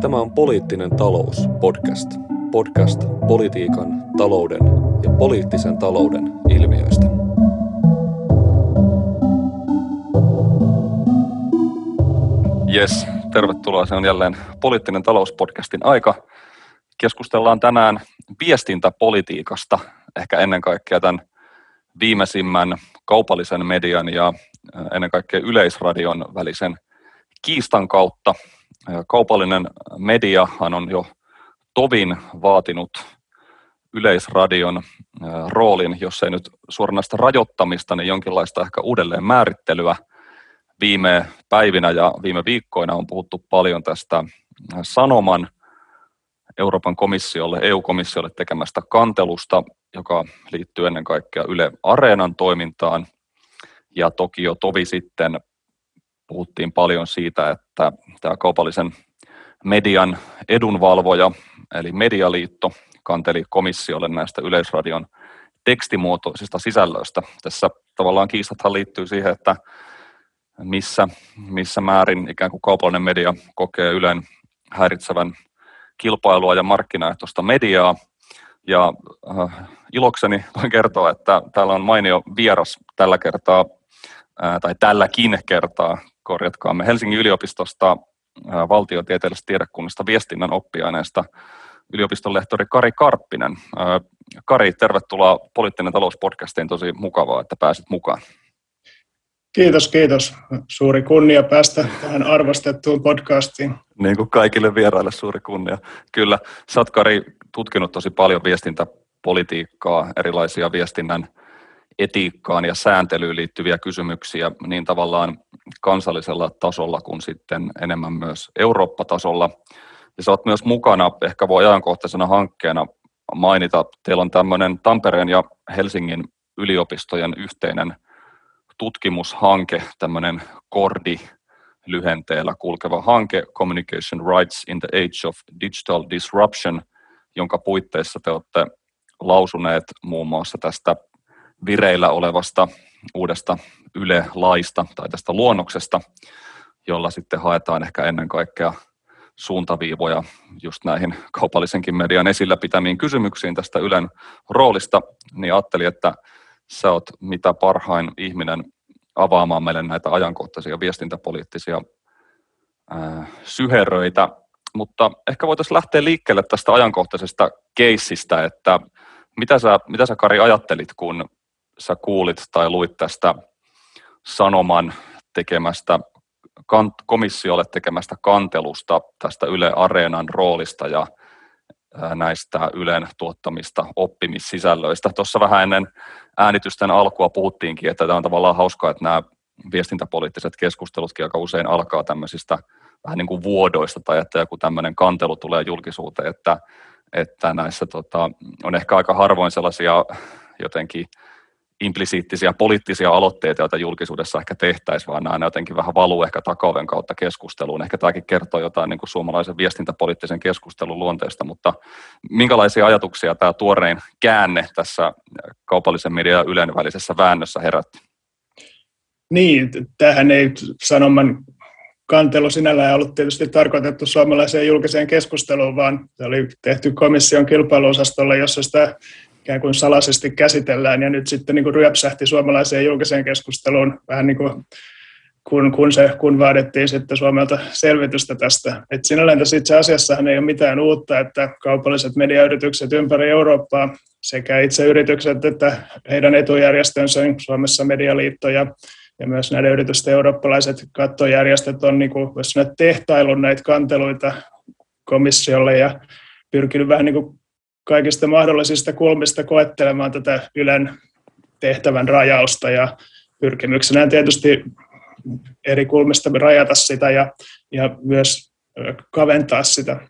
Tämä on Poliittinen talous podcast. Podcast politiikan, talouden ja poliittisen talouden ilmiöistä. Yes, tervetuloa. Se on jälleen Poliittinen talouspodcastin aika. Keskustellaan tänään viestintäpolitiikasta, ehkä ennen kaikkea tämän viimeisimmän kaupallisen median ja ennen kaikkea yleisradion välisen kiistan kautta. Kaupallinen mediahan on jo tovin vaatinut yleisradion roolin, jos ei nyt suoranaista rajoittamista, niin jonkinlaista ehkä uudelleen määrittelyä. Viime päivinä ja viime viikkoina on puhuttu paljon tästä Sanoman Euroopan komissiolle, EU-komissiolle tekemästä kantelusta, joka liittyy ennen kaikkea Yle Areenan toimintaan. Ja toki jo tovi sitten puhuttiin paljon siitä, että tämä kaupallisen median edunvalvoja, eli Medialiitto, kanteli komissiolle näistä Yleisradion tekstimuotoisista sisällöistä. Tässä tavallaan kiistathan liittyy siihen, että missä, missä määrin ikään kuin kaupallinen media kokee Ylen häiritsevän kilpailua ja markkinaehtoista mediaa. Ja äh, ilokseni voin kertoa, että täällä on mainio vieras tällä kertaa, äh, tai tälläkin kertaa, korjatkaamme, Helsingin yliopistosta valtiotieteellisestä tiedekunnasta viestinnän oppiaineesta yliopiston lehtori Kari Karppinen. Kari, tervetuloa Poliittinen talouspodcastiin, tosi mukavaa, että pääsit mukaan. Kiitos, kiitos. Suuri kunnia päästä tähän arvostettuun podcastiin. Niin kuin kaikille vieraille suuri kunnia. Kyllä, sä oot Kari tutkinut tosi paljon viestintäpolitiikkaa, erilaisia viestinnän etiikkaan ja sääntelyyn liittyviä kysymyksiä niin tavallaan kansallisella tasolla kuin sitten enemmän myös Eurooppa-tasolla. Ja sä oot myös mukana, ehkä voi ajankohtaisena hankkeena mainita, teillä on tämmöinen Tampereen ja Helsingin yliopistojen yhteinen tutkimushanke, tämmöinen KORDI, lyhenteellä kulkeva hanke Communication Rights in the Age of Digital Disruption, jonka puitteissa te olette lausuneet muun muassa tästä vireillä olevasta uudesta Yle-laista tai tästä luonnoksesta, jolla sitten haetaan ehkä ennen kaikkea suuntaviivoja just näihin kaupallisenkin median esillä pitämiin kysymyksiin tästä Ylen roolista, niin ajattelin, että sä oot mitä parhain ihminen avaamaan meille näitä ajankohtaisia viestintäpoliittisia äh, syheröitä, mutta ehkä voitaisiin lähteä liikkeelle tästä ajankohtaisesta keissistä, että mitä sä, mitä sä Kari ajattelit, kun sä kuulit tai luit tästä Sanoman tekemästä komissiolle tekemästä kantelusta tästä Yle Areenan roolista ja näistä Ylen tuottamista oppimissisällöistä. Tuossa vähän ennen äänitysten alkua puhuttiinkin, että tämä on tavallaan hauskaa, että nämä viestintäpoliittiset keskustelutkin aika usein alkaa tämmöisistä vähän niin kuin vuodoista tai että joku tämmöinen kantelu tulee julkisuuteen, että, että näissä tota, on ehkä aika harvoin sellaisia jotenkin implisiittisiä poliittisia aloitteita, joita julkisuudessa ehkä tehtäisiin, vaan nämä jotenkin vähän valuu ehkä takaoven kautta keskusteluun. Ehkä tämäkin kertoo jotain niin kuin suomalaisen viestintäpoliittisen keskustelun luonteesta, mutta minkälaisia ajatuksia tämä tuorein käänne tässä kaupallisen median ja Ylen välisessä väännössä herätti? Niin, tähän ei sanoman kantelu sinällään ollut tietysti tarkoitettu suomalaiseen julkiseen keskusteluun, vaan se oli tehty komission kilpailuosastolla, jossa sitä ikään kuin salaisesti käsitellään, ja nyt sitten niin kuin ryöpsähti suomalaiseen julkiseen keskusteluun vähän niin kuin kun, kun, se, kun vaadittiin sitten Suomelta selvitystä tästä. Et sinällään tässä itse asiassa ei ole mitään uutta, että kaupalliset mediayritykset ympäri Eurooppaa sekä itse yritykset että heidän etujärjestönsä, Suomessa Medialiitto ja, ja myös näiden yritysten eurooppalaiset kattojärjestöt on niin kuin, tehtailun näitä kanteluita komissiolle ja pyrkinyt vähän niin kuin kaikista mahdollisista kulmista koettelemaan tätä Ylen tehtävän rajausta ja pyrkimyksenä tietysti eri kulmista rajata sitä ja, ja myös kaventaa sitä.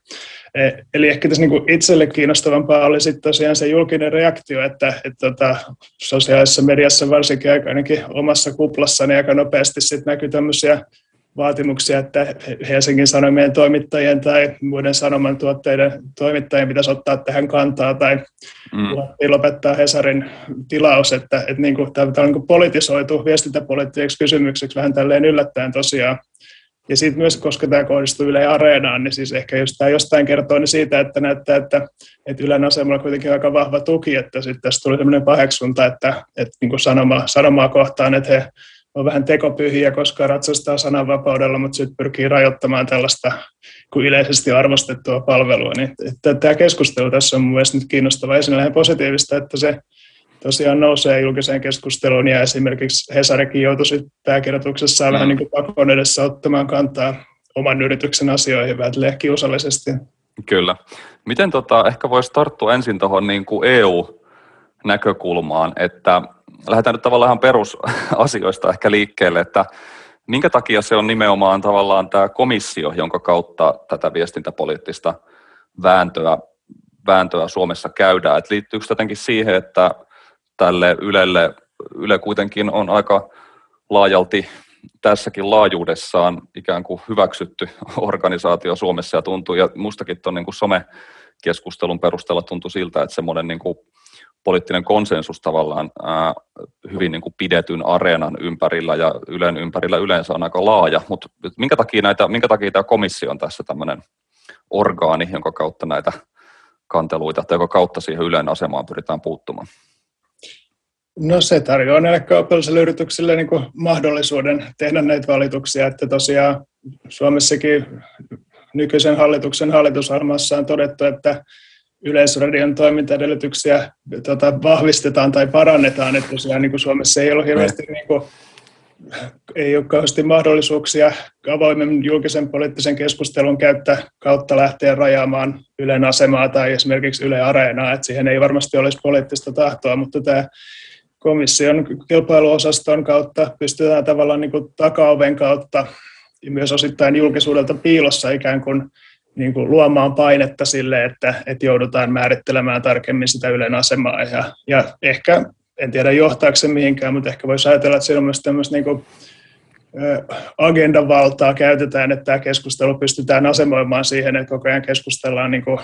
E, eli ehkä tässä niin itselle kiinnostavampaa oli sitten tosiaan se julkinen reaktio, että, että tota, sosiaalisessa mediassa varsinkin ainakin omassa kuplassani aika nopeasti sitten näkyy tämmöisiä vaatimuksia, että Helsingin Sanomien toimittajien tai muiden sanoman tuotteiden toimittajien pitäisi ottaa tähän kantaa tai mm. lopettaa Hesarin tilaus, että, että niin kuin, tämä on niin kuin politisoitu viestintäpoliittiseksi kysymykseksi vähän tälleen yllättäen tosiaan. Ja sitten myös, koska tämä kohdistuu Yle Areenaan, niin siis ehkä jos tämä jostain kertoo niin siitä, että näyttää, että, että Ylen asemalla on kuitenkin aika vahva tuki, että sitten tässä tuli sellainen paheksunta, että, että niin kuin sanoma, sanomaa kohtaan, että he on vähän tekopyhiä, koska ratsastaa sananvapaudella, mutta sitten pyrkii rajoittamaan tällaista kuin yleisesti arvostettua palvelua. Niin, että tämä keskustelu tässä on mielestäni nyt kiinnostava ja positiivista, että se tosiaan nousee julkiseen keskusteluun ja esimerkiksi Hesarikin joutui pääkirjoituksessaan mm. vähän niin kuin pakon edessä ottamaan kantaa oman yrityksen asioihin vähän kiusallisesti. Kyllä. Miten tota, ehkä voisi tarttua ensin tuohon niin kuin EU-näkökulmaan, että lähdetään nyt tavallaan ihan perusasioista ehkä liikkeelle, että minkä takia se on nimenomaan tavallaan tämä komissio, jonka kautta tätä viestintäpoliittista vääntöä, vääntöä Suomessa käydään. Et liittyykö jotenkin siihen, että tälle Ylelle, Yle kuitenkin on aika laajalti tässäkin laajuudessaan ikään kuin hyväksytty organisaatio Suomessa ja tuntuu, ja mustakin tuon niin somekeskustelun perusteella tuntui siltä, että semmoinen niin kuin poliittinen konsensus tavallaan ää, hyvin niin kuin pidetyn areenan ympärillä ja Ylen ympärillä yleensä on aika laaja, mutta minkä takia, näitä, minkä takia tämä komissio on tässä tämmöinen orgaani, jonka kautta näitä kanteluita tai jonka kautta siihen Ylen asemaan pyritään puuttumaan? No se tarjoaa näille kaupallisille yrityksille niin kuin mahdollisuuden tehdä näitä valituksia, että tosiaan Suomessakin nykyisen hallituksen hallitusohjelmassa on todettu, että Yleisradion toimintaedellytyksiä tota, vahvistetaan tai parannetaan, että tosiaan niin kuin Suomessa ei ole hirveästi niin kuin, ei ole kauheasti mahdollisuuksia avoimen julkisen poliittisen keskustelun käyttä kautta lähteä rajaamaan Ylen asemaa tai esimerkiksi Yle Areenaa, että siihen ei varmasti olisi poliittista tahtoa, mutta tämä komission kilpailuosaston kautta pystytään tavallaan niin kuin takaoven kautta ja myös osittain julkisuudelta piilossa ikään kuin, niin kuin luomaan painetta sille, että, että joudutaan määrittelemään tarkemmin sitä Ylen asemaa. Ja, ja ehkä, en tiedä johtaako se mihinkään, mutta ehkä voisi ajatella, että siinä on myös tämmöistä niin kuin, agendavaltaa käytetään, että tämä keskustelu pystytään asemoimaan siihen, että koko ajan keskustellaan niin kuin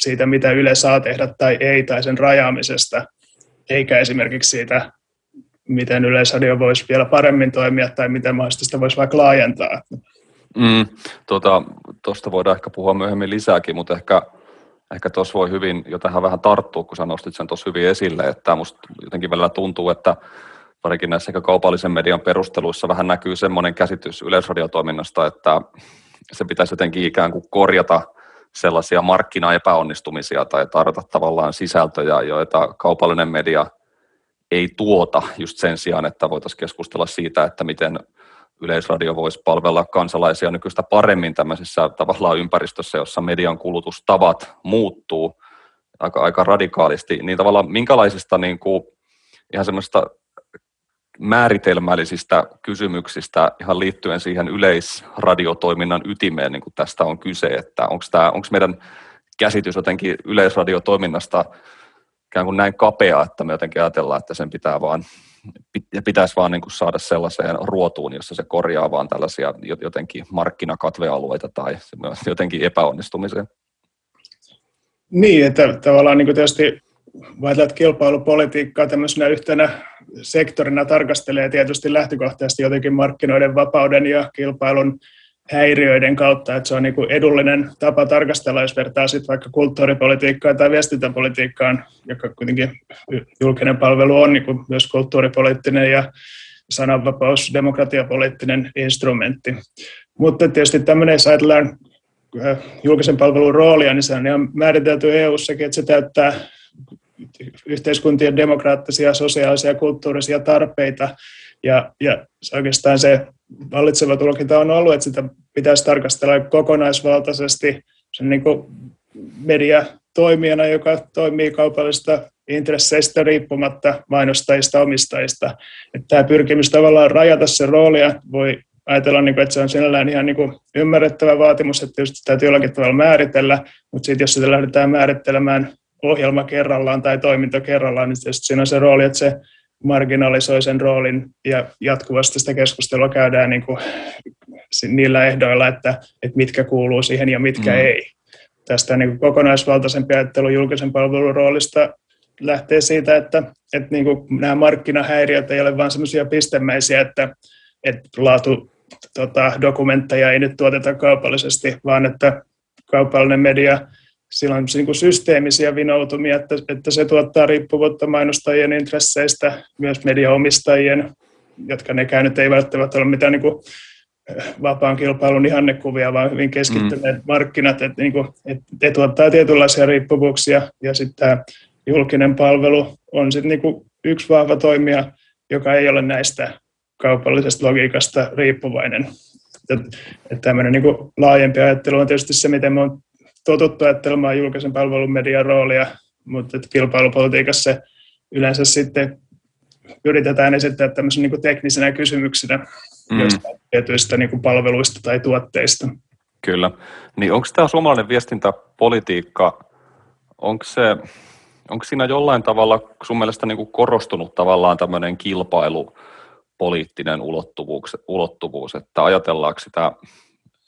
siitä, mitä Yle saa tehdä tai ei, tai sen rajaamisesta – eikä esimerkiksi siitä, miten Yleisradio voisi vielä paremmin toimia tai miten mahdollisesti sitä voisi vaikka laajentaa. Mm, tuota, tuosta voidaan ehkä puhua myöhemmin lisääkin, mutta ehkä, ehkä tuossa voi hyvin jo tähän vähän tarttua, kun sä nostit sen tuossa hyvin esille, että musta jotenkin välillä tuntuu, että parikin näissä kaupallisen median perusteluissa vähän näkyy semmoinen käsitys yleisradiotoiminnasta, että se pitäisi jotenkin ikään kuin korjata sellaisia markkinaepäonnistumisia tai tarjota tavallaan sisältöjä, joita kaupallinen media ei tuota just sen sijaan, että voitaisiin keskustella siitä, että miten Yleisradio voisi palvella kansalaisia nykyistä paremmin tämmöisessä tavallaan ympäristössä, jossa median kulutustavat muuttuu aika, aika radikaalisti, niin tavallaan minkälaisista niin kuin, ihan semmoista määritelmällisistä kysymyksistä ihan liittyen siihen yleisradiotoiminnan ytimeen, niin kuin tästä on kyse, että onko, tämä, onko meidän käsitys jotenkin yleisradiotoiminnasta ikään kuin näin kapea, että me jotenkin ajatellaan, että sen pitää vaan, pitäisi vaan niin kuin saada sellaiseen ruotuun, jossa se korjaa vaan tällaisia jotenkin markkinakatvealueita tai jotenkin epäonnistumiseen. Niin, että tavallaan niin kuin tietysti että kilpailupolitiikkaa tämmöisenä yhtenä sektorina tarkastelee tietysti lähtökohtaisesti jotenkin markkinoiden vapauden ja kilpailun häiriöiden kautta, että se on niin edullinen tapa tarkastella, jos vertaa sitten vaikka kulttuuripolitiikkaan tai viestintäpolitiikkaan, joka kuitenkin julkinen palvelu on niin myös kulttuuripoliittinen ja sananvapaus, demokratiapoliittinen instrumentti. Mutta tietysti tämmöinen, jos ajatellaan julkisen palvelun roolia, niin se on määritelty EU-sakin, että se täyttää yhteiskuntien demokraattisia, sosiaalisia ja kulttuurisia tarpeita. Ja, ja oikeastaan se vallitseva tulkinta on ollut, että sitä pitäisi tarkastella kokonaisvaltaisesti sen niin kuin mediatoimijana, joka toimii kaupallisista intresseistä riippumatta mainostajista, omistajista. Että tämä pyrkimys tavallaan rajata se roolia voi ajatella, niin että se on sinällään ihan niin ymmärrettävä vaatimus, että tietysti täytyy jollakin tavalla määritellä, mutta sitten jos sitä lähdetään määrittelemään ohjelma kerrallaan tai toiminto kerrallaan, niin siinä on se rooli, että se marginalisoi sen roolin ja jatkuvasti sitä keskustelua käydään niin kuin niillä ehdoilla, että, että mitkä kuuluu siihen ja mitkä mm. ei. Tästä niin kuin kokonaisvaltaisempi ajattelu julkisen palvelun roolista lähtee siitä, että, että niin kuin nämä markkinahäiriöt ei ole vain semmoisia pistemäisiä, että, että laatu tota, dokumentteja ei nyt tuoteta kaupallisesti, vaan että kaupallinen media, sillä on niin kuin systeemisiä vinoutumia, että, että se tuottaa riippuvuutta mainostajien intresseistä, myös mediaomistajien, jotka nekään nyt ei välttämättä ole mitään niin kuin vapaan kilpailun ihannekuvia, vaan hyvin keskittyneet mm. markkinat, että, niin kuin, että ne tuottaa tietynlaisia riippuvuuksia, ja sitten tämä julkinen palvelu on sitten niin kuin yksi vahva toimija, joka ei ole näistä kaupallisesta logiikasta riippuvainen. Että, että tämmöinen niin kuin laajempi ajattelu on tietysti se, miten me on totuttu ajattelemaan julkisen palvelun median roolia, mutta että kilpailupolitiikassa se yleensä sitten yritetään esittää tämmöisen niin teknisenä kysymyksinä mm. jostain tietyistä niin palveluista tai tuotteista. Kyllä. Niin onko tämä suomalainen viestintäpolitiikka, onko, se, onko siinä jollain tavalla sun mielestä niin kuin korostunut tavallaan tämmöinen kilpailupoliittinen ulottuvuus, ulottuvuus, että ajatellaanko sitä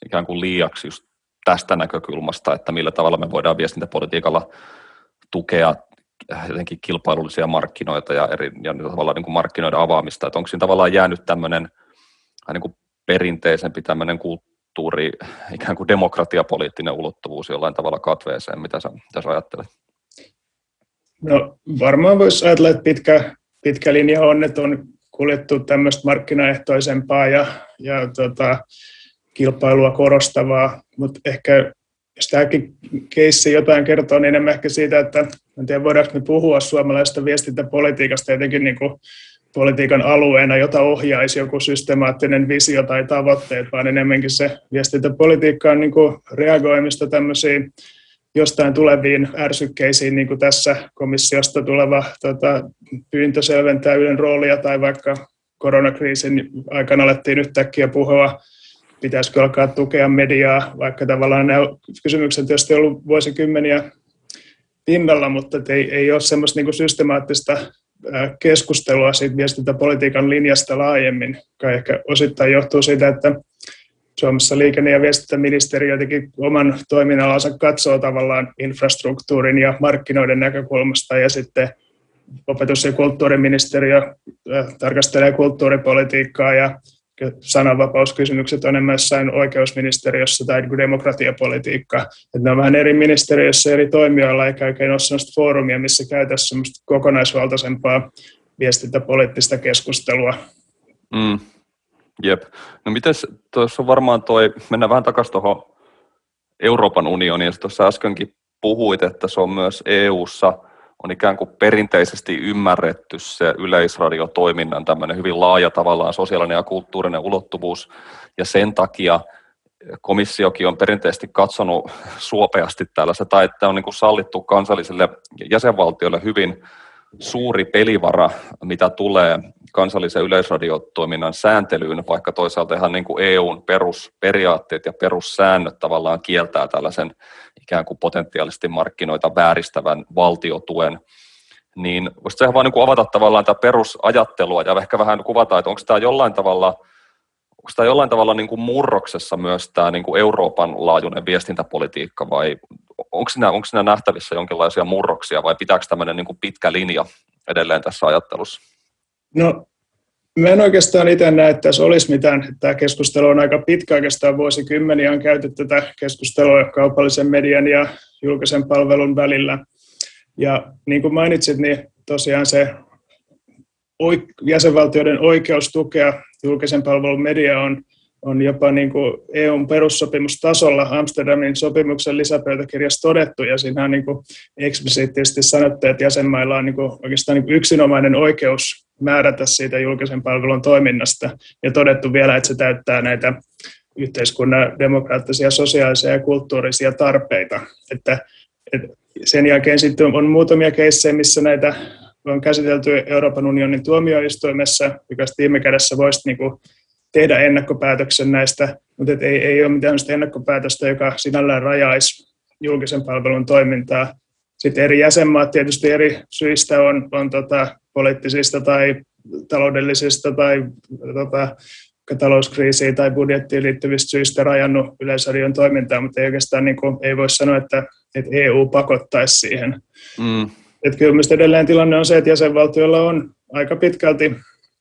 ikään kuin liiaksi just tästä näkökulmasta, että millä tavalla me voidaan viestintäpolitiikalla tukea jotenkin kilpailullisia markkinoita ja, eri, ja tavallaan niin kuin markkinoiden avaamista, että onko siinä tavallaan jäänyt tämmöinen niin kuin perinteisempi tämmöinen kulttuuri, ikään kuin demokratiapoliittinen ulottuvuus jollain tavalla katveeseen, mitä sä, mitä sä ajattelet? No varmaan voisi ajatella, että pitkä, pitkä linja on, että on kuljettu tämmöistä markkinaehtoisempaa ja, ja tota, kilpailua korostavaa, mutta ehkä jos tämäkin keissi jotain kertoo, niin enemmän ehkä siitä, että en tiedä voidaanko me puhua suomalaisesta viestintäpolitiikasta jotenkin niin kuin politiikan alueena, jota ohjaisi joku systemaattinen visio tai tavoitteet, vaan enemmänkin se viestintäpolitiikka on niin kuin reagoimista tämmöisiin jostain tuleviin ärsykkeisiin, niin kuin tässä komissiosta tuleva tota, pyyntö selventää Ylen roolia, tai vaikka koronakriisin aikana alettiin yhtäkkiä puhua, pitäisikö alkaa tukea mediaa, vaikka tavallaan nämä kysymykset tietysti ollut vuosikymmeniä pinnalla, mutta ei, ei ole semmoista niin systemaattista keskustelua siitä viestintäpolitiikan linjasta laajemmin, joka ehkä osittain johtuu siitä, että Suomessa liikenne- ja viestintäministeriö jotenkin oman toiminnalansa katsoo tavallaan infrastruktuurin ja markkinoiden näkökulmasta ja sitten opetus- ja kulttuuriministeriö tarkastelee kulttuuripolitiikkaa ja sananvapauskysymykset on enemmän jossain oikeusministeriössä tai demokratiapolitiikka. Että ne on vähän eri ministeriössä eri toimijoilla, eikä oikein ole sellaista foorumia, missä käytäisiin kokonaisvaltaisempaa viestintäpoliittista keskustelua. Mm. Jep. No mites, tuossa on varmaan toi, mennään vähän takaisin tuohon Euroopan unioniin, tuossa äskenkin puhuit, että se on myös EU-ssa – on ikään kuin perinteisesti ymmärretty se yleisradiotoiminnan tämmöinen hyvin laaja tavallaan sosiaalinen ja kulttuurinen ulottuvuus, ja sen takia komissiokin on perinteisesti katsonut suopeasti tällaista, tai että on niin kuin sallittu kansallisille jäsenvaltioille hyvin suuri pelivara, mitä tulee kansallisen yleisradiotoiminnan sääntelyyn, vaikka toisaalta ihan niin kuin EUn perusperiaatteet ja perussäännöt tavallaan kieltää tällaisen ikään kuin potentiaalisesti markkinoita vääristävän valtiotuen, niin voisitko ihan vain niin kuin avata tavallaan tätä perusajattelua ja ehkä vähän kuvata, että onko tämä jollain tavalla, onko tämä jollain tavalla niin kuin murroksessa myös tämä niin kuin Euroopan laajuinen viestintäpolitiikka vai onko siinä, onko siinä nähtävissä jonkinlaisia murroksia vai pitääkö tämmöinen niin kuin pitkä linja edelleen tässä ajattelussa? No Mä en oikeastaan itse näe, että tässä olisi mitään. Tämä keskustelu on aika pitkä, oikeastaan vuosikymmeniä on käyty tätä keskustelua kaupallisen median ja julkisen palvelun välillä. Ja niin kuin mainitsit, niin tosiaan se jäsenvaltioiden oikeus tukea julkisen palvelun media on, on jopa niin kuin EUn perussopimustasolla Amsterdamin sopimuksen lisäpöytäkirjassa todettu, ja siinä on niin kuin eksplisiittisesti sanottu, että jäsenmailla on niin kuin oikeastaan niin kuin yksinomainen oikeus määrätä siitä julkisen palvelun toiminnasta ja todettu vielä, että se täyttää näitä yhteiskunnan demokraattisia, sosiaalisia ja kulttuurisia tarpeita. Että, että sen jälkeen sitten on muutamia keissejä, missä näitä on käsitelty Euroopan unionin tuomioistuimessa, joka viime kädessä voisi niin kuin tehdä ennakkopäätöksen näistä, mutta ei, ei ole mitään ennakkopäätöstä, joka sinällään rajaisi julkisen palvelun toimintaa. Sitten eri jäsenmaat tietysti eri syistä on, on tota, poliittisista tai taloudellisista tai tota, talouskriisiin tai budjettiin liittyvistä syistä rajannut yleisradion toimintaa, mutta ei oikeastaan niin kuin, ei voi sanoa, että, että EU pakottaisi siihen. Mm. Että kyllä edelleen tilanne on se, että jäsenvaltioilla on aika pitkälti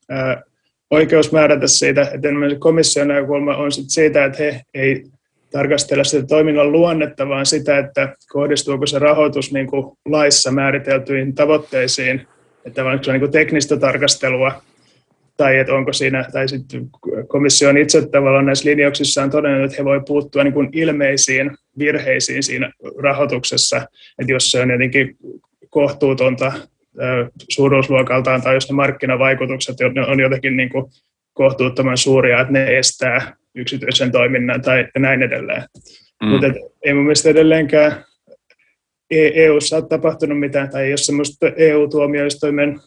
ää, oikeus määrätä siitä, että komission näkökulma on sit siitä, että he ei tarkastella sitä toiminnan luonnetta, vaan sitä, että kohdistuuko se rahoitus niin kuin laissa määriteltyihin tavoitteisiin, että onko se niin kuin teknistä tarkastelua, tai että onko siinä, tai sitten komissio on itse tavallaan näissä linjauksissaan todennut, että he voi puuttua niin kuin ilmeisiin virheisiin siinä rahoituksessa, että jos se on jotenkin kohtuutonta suuruusluokaltaan tai jos ne markkinavaikutukset on jotenkin niin kuin kohtuuttoman suuria, että ne estää yksityisen toiminnan tai näin edelleen. Mm. Mutta ei mun mielestä edelleenkään EU-ssa ole tapahtunut mitään, tai ei ole semmoista EU-tuomioistuimen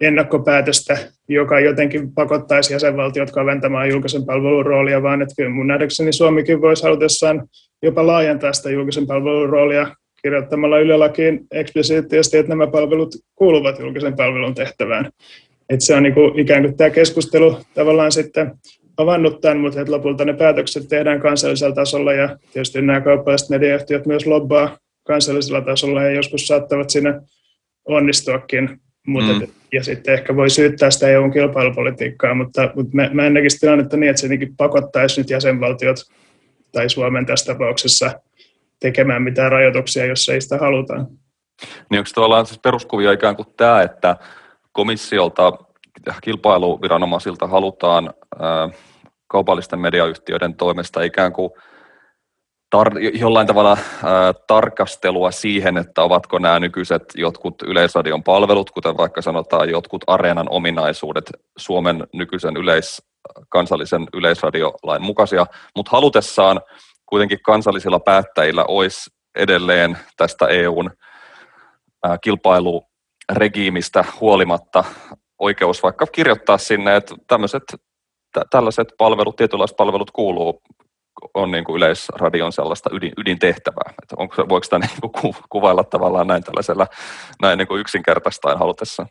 ennakkopäätöstä, joka jotenkin pakottaisi jäsenvaltiot kaventamaan julkisen palvelun roolia, vaan että kyllä mun nähdäkseni Suomikin voisi halutessaan jopa laajentaa sitä julkisen palvelun roolia kirjoittamalla ylelakiin eksplisiittisesti, että nämä palvelut kuuluvat julkisen palvelun tehtävään. Että se on niin kuin ikään kuin tämä keskustelu tavallaan sitten avannut tämän, mutta että lopulta ne päätökset tehdään kansallisella tasolla ja tietysti nämä kaupalliset mediayhtiöt myös lobbaa kansallisella tasolla ja joskus saattavat siinä onnistuakin. Mutta mm. ja sitten ehkä voi syyttää sitä EUn kilpailupolitiikkaa, mutta, mutta mä, mä en näkisi tilannetta niin, että se pakottaisi nyt jäsenvaltiot tai Suomen tässä tapauksessa tekemään mitään rajoituksia, jos ei sitä haluta. Niin onko tavallaan siis peruskuvia ikään kuin tämä, että komissiolta kilpailuviranomaisilta halutaan kaupallisten mediayhtiöiden toimesta ikään kuin tar- jollain tavalla tarkastelua siihen, että ovatko nämä nykyiset jotkut yleisradion palvelut, kuten vaikka sanotaan jotkut areenan ominaisuudet Suomen nykyisen yleis, kansallisen yleisradiolain mukaisia, mutta halutessaan kuitenkin kansallisilla päättäjillä olisi edelleen tästä EUn kilpailuregiimistä huolimatta oikeus vaikka kirjoittaa sinne, että tämmöiset tällaiset palvelut, tietynlaiset palvelut kuuluu on niin kuin yleisradion sellaista ydin, ydintehtävää. Että onko, voiko sitä niin kuin kuvailla tavallaan näin tällaisella näin niin kuin yksinkertaistain halutessa?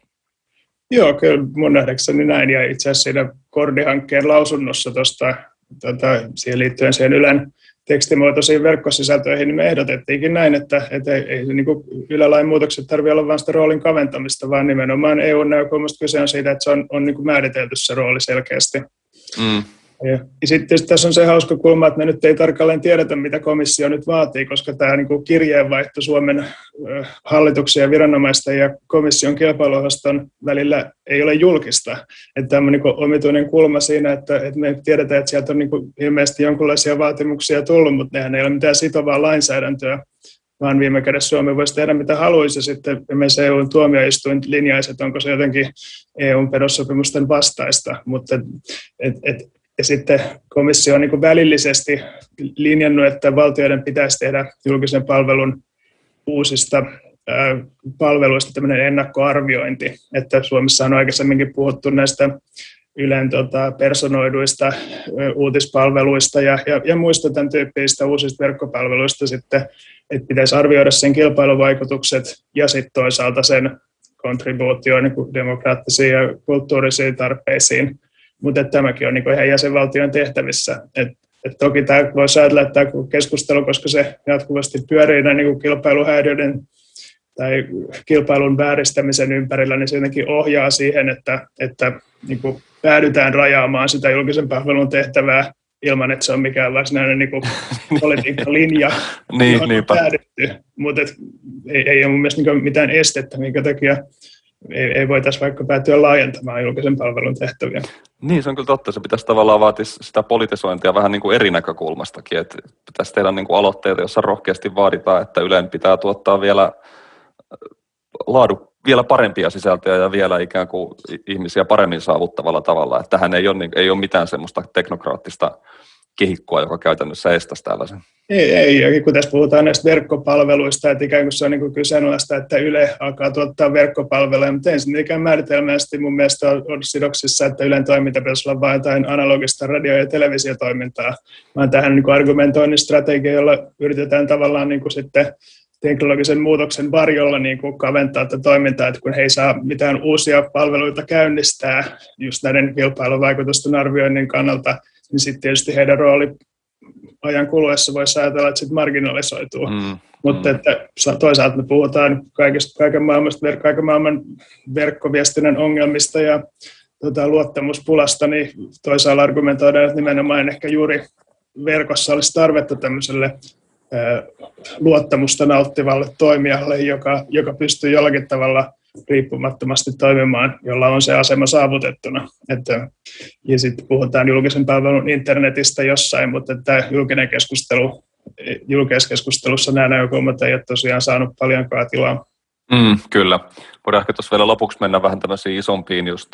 Joo, kyllä mun nähdäkseni näin. Ja itse asiassa siinä Kordi-hankkeen lausunnossa tuosta, tota, siihen liittyen siihen Ylen tekstimuotoisiin verkkosisältöihin, niin me ehdotettiinkin näin, että, että ei, ei niin kuin ylälain muutokset tarvitse olla vain sitä roolin kaventamista, vaan nimenomaan EU-näkökulmasta kyse on siitä, että se on, on niin kuin määritelty se rooli selkeästi. Mm. Ja, ja sitten tässä on se hauska kulma, että me nyt ei tarkalleen tiedetä, mitä komissio nyt vaatii, koska tämä niin kuin kirjeenvaihto Suomen hallituksen ja viranomaisten ja komission kilpailuosaston välillä ei ole julkista. Että tämä on niin omituinen kulma siinä, että, että me tiedetään, että sieltä on niin kuin ilmeisesti jonkinlaisia vaatimuksia tullut, mutta nehän ei ole mitään sitovaa lainsäädäntöä, vaan viime kädessä Suomi voisi tehdä mitä haluaisi, sitten myös EUn tuomioistuin linjaisi, että onko se jotenkin EUn perussopimusten vastaista, mutta et, et, ja sitten komissio on niin välillisesti linjannut, että valtioiden pitäisi tehdä julkisen palvelun uusista palveluista tämmöinen ennakkoarviointi, että Suomessa on aikaisemminkin puhuttu näistä Ylen tota, personoiduista uutispalveluista ja, ja, ja muista tämän tyyppisistä uusista verkkopalveluista sitten, että pitäisi arvioida sen kilpailuvaikutukset ja sitten toisaalta sen kontribuutio niin demokraattisiin ja kulttuurisiin tarpeisiin mutta tämäkin on niin ihan jäsenvaltion tehtävissä. Et, et toki tämä voi ajatella, että tämä keskustelu, koska se jatkuvasti pyörii niin kilpailuhäiriöiden tai kilpailun vääristämisen ympärillä, niin se jotenkin ohjaa siihen, että, että niin kuin päädytään rajaamaan sitä julkisen palvelun tehtävää ilman, että se on mikään varsinainen niin politiikkalinja, niin, johon on päädytty. Mutta ei, ei ole mun mielestä niin mitään estettä, minkä takia ei, ei voitaisiin vaikka päätyä laajentamaan julkisen palvelun tehtäviä. Niin, se on kyllä totta. Se pitäisi tavallaan vaatia sitä politisointia vähän niin kuin eri näkökulmastakin. Että pitäisi tehdä niin kuin aloitteita, joissa rohkeasti vaaditaan, että Ylen pitää tuottaa vielä äh, laadu, vielä parempia sisältöjä ja vielä ikään kuin ihmisiä paremmin saavuttavalla tavalla. Että tähän ei ole, niin, ei ole mitään semmoista teknokraattista kehikkoa, joka käytännössä estäisi tällaisen. Ei, ei, ja kun tässä puhutaan näistä verkkopalveluista, että ikään kuin se on niin kyseenalaista, että Yle alkaa tuottaa verkkopalveluja, mutta ensin ikään määritelmästi mun mielestä on, on sidoksissa, että Ylen toiminta pitäisi olla vain jotain analogista radio- ja televisiotoimintaa, vaan tähän niin argumentoinnin strategia, jolla yritetään tavallaan niin kuin sitten teknologisen muutoksen varjolla niin kuin kaventaa tätä toimintaa, että kun he ei saa mitään uusia palveluita käynnistää just näiden kilpailuvaikutusten arvioinnin kannalta, niin sitten tietysti heidän rooli ajan kuluessa voisi ajatella, että sitten marginalisoituu. Mm, Mutta mm. että toisaalta me puhutaan kaikista, kaiken, maailmasta, kaiken maailman verkkoviestinnän ongelmista ja tota, luottamuspulasta, niin toisaalta argumentoidaan, että nimenomaan ehkä juuri verkossa olisi tarvetta tämmöiselle luottamusta nauttivalle toimijalle, joka, joka pystyy jollakin tavalla riippumattomasti toimimaan, jolla on se asema saavutettuna. Että, ja sitten puhutaan julkisen palvelun internetistä jossain, mutta tämä julkinen keskustelu, julkiskeskustelussa nämä näkökulmat ei ole tosiaan saanut paljonkaan tilaa. Mm, kyllä. Voidaan ehkä tuossa vielä lopuksi mennä vähän tämmöisiin isompiin just